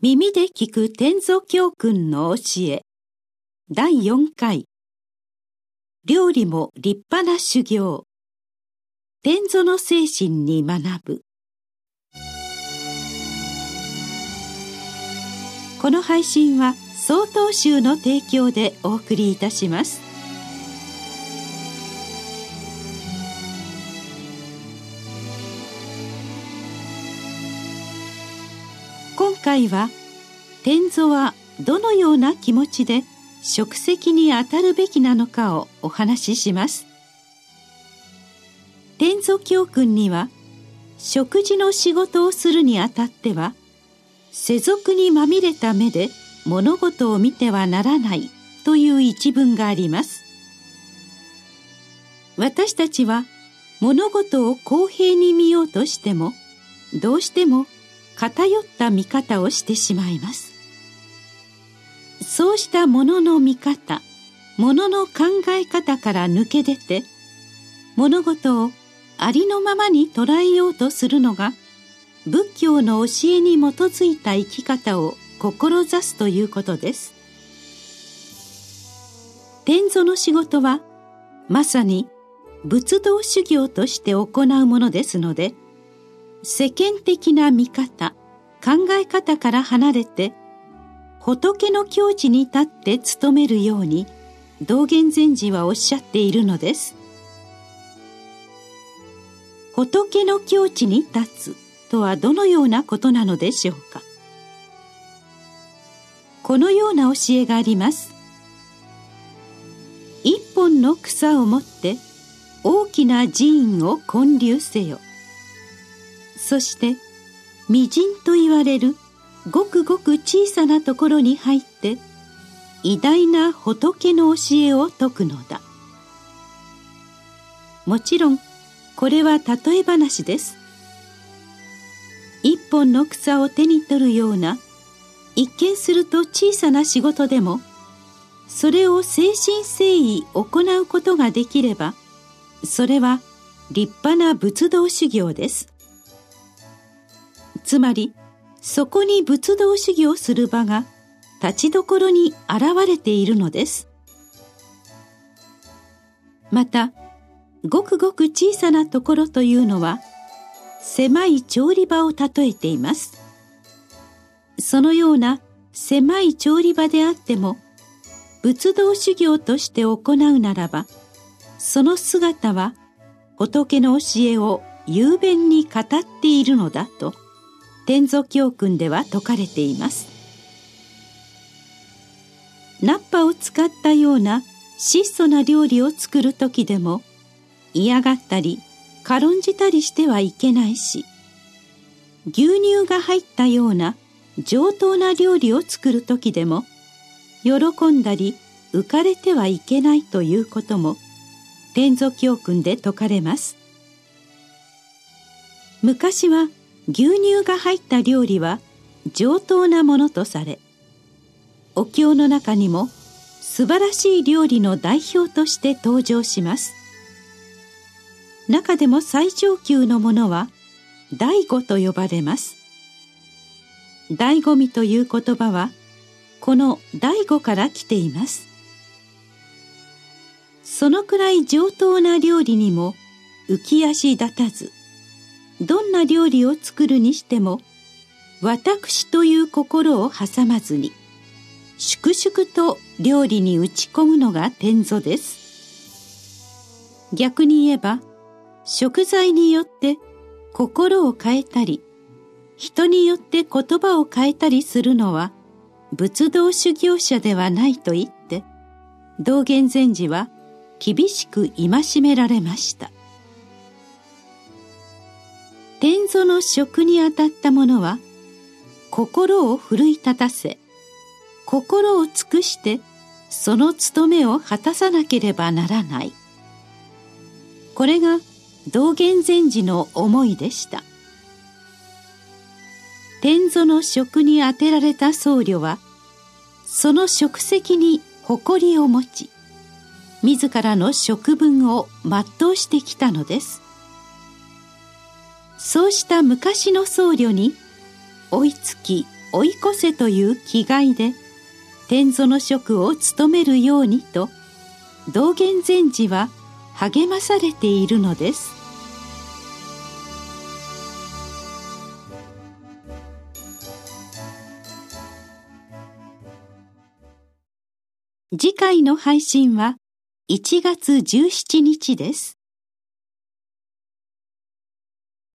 耳で聞く天蔵教訓の教え。第4回。料理も立派な修行。天蔵の精神に学ぶ。この配信は曹洞宗の提供でお送りいたします。回は天蔵はどのような気持ちで食席に当たるべきなのかをお話しします。天蔵教訓には食事の仕事をするにあたっては世俗にまみれた目で物事を見てはならないという一文があります。私たちは物事を公平に見ようとしてもどうしても偏った見方をしてしまいます。そうしたものの見方ものの考え方から抜け出て物事をありのままに捉えようとするのが仏教の教えに基づいた生き方を志すということです。天蔵の仕事はまさに仏道修行として行うものですので世間的な見方考え方から離れて仏の境地に立って努めるように道元禅師はおっしゃっているのです。仏の境地に立つとはどのようなことなのでしょうか。このような教えがあります。一本の草を持って大きな寺院を建立せよ。そして微塵と言われるごくごく小さなところに入って偉大な仏の教えを説くのだ。もちろんこれは例え話です。一本の草を手に取るような一見すると小さな仕事でもそれを誠心誠意行うことができればそれは立派な仏道修行です。つまりそこに仏道修行する場が立ちどころに現れているのです。またごくごく小さなところというのは狭い調理場を例えています。そのような狭い調理場であっても仏道修行として行うならばその姿は仏の教えを雄弁に語っているのだと。天蔵教訓では説かれています。ナッパを使ったような質素な料理を作る時でも嫌がったり軽んじたりしてはいけないし牛乳が入ったような上等な料理を作る時でも喜んだり浮かれてはいけないということも天蔵教訓で説かれます。昔は牛乳が入った料理は上等なものとされお経の中にも素晴らしい料理の代表として登場します。中でも最上級のものは醍醐と呼ばれます。醍醐味という言葉はこの醍醐から来ています。そのくらい上等な料理にも浮き足立たずどんな料理を作るにしても私という心を挟まずに粛々と料理に打ち込むのが天蔵です。逆に言えば食材によって心を変えたり人によって言葉を変えたりするのは仏道修行者ではないと言って道元禅師は厳しく戒められました。天祖の職にあたった者は心を奮い立たせ心を尽くしてその務めを果たさなければならない。これが道元禅師の思いでした。天祖の職に充てられた僧侶はその職責に誇りを持ち自らの職分を全うしてきたのです。そうした昔の僧侶に追いつき追い越せという気概で天祖の職を務めるようにと道元禅師は励まされているのです次回の配信は1月17日です。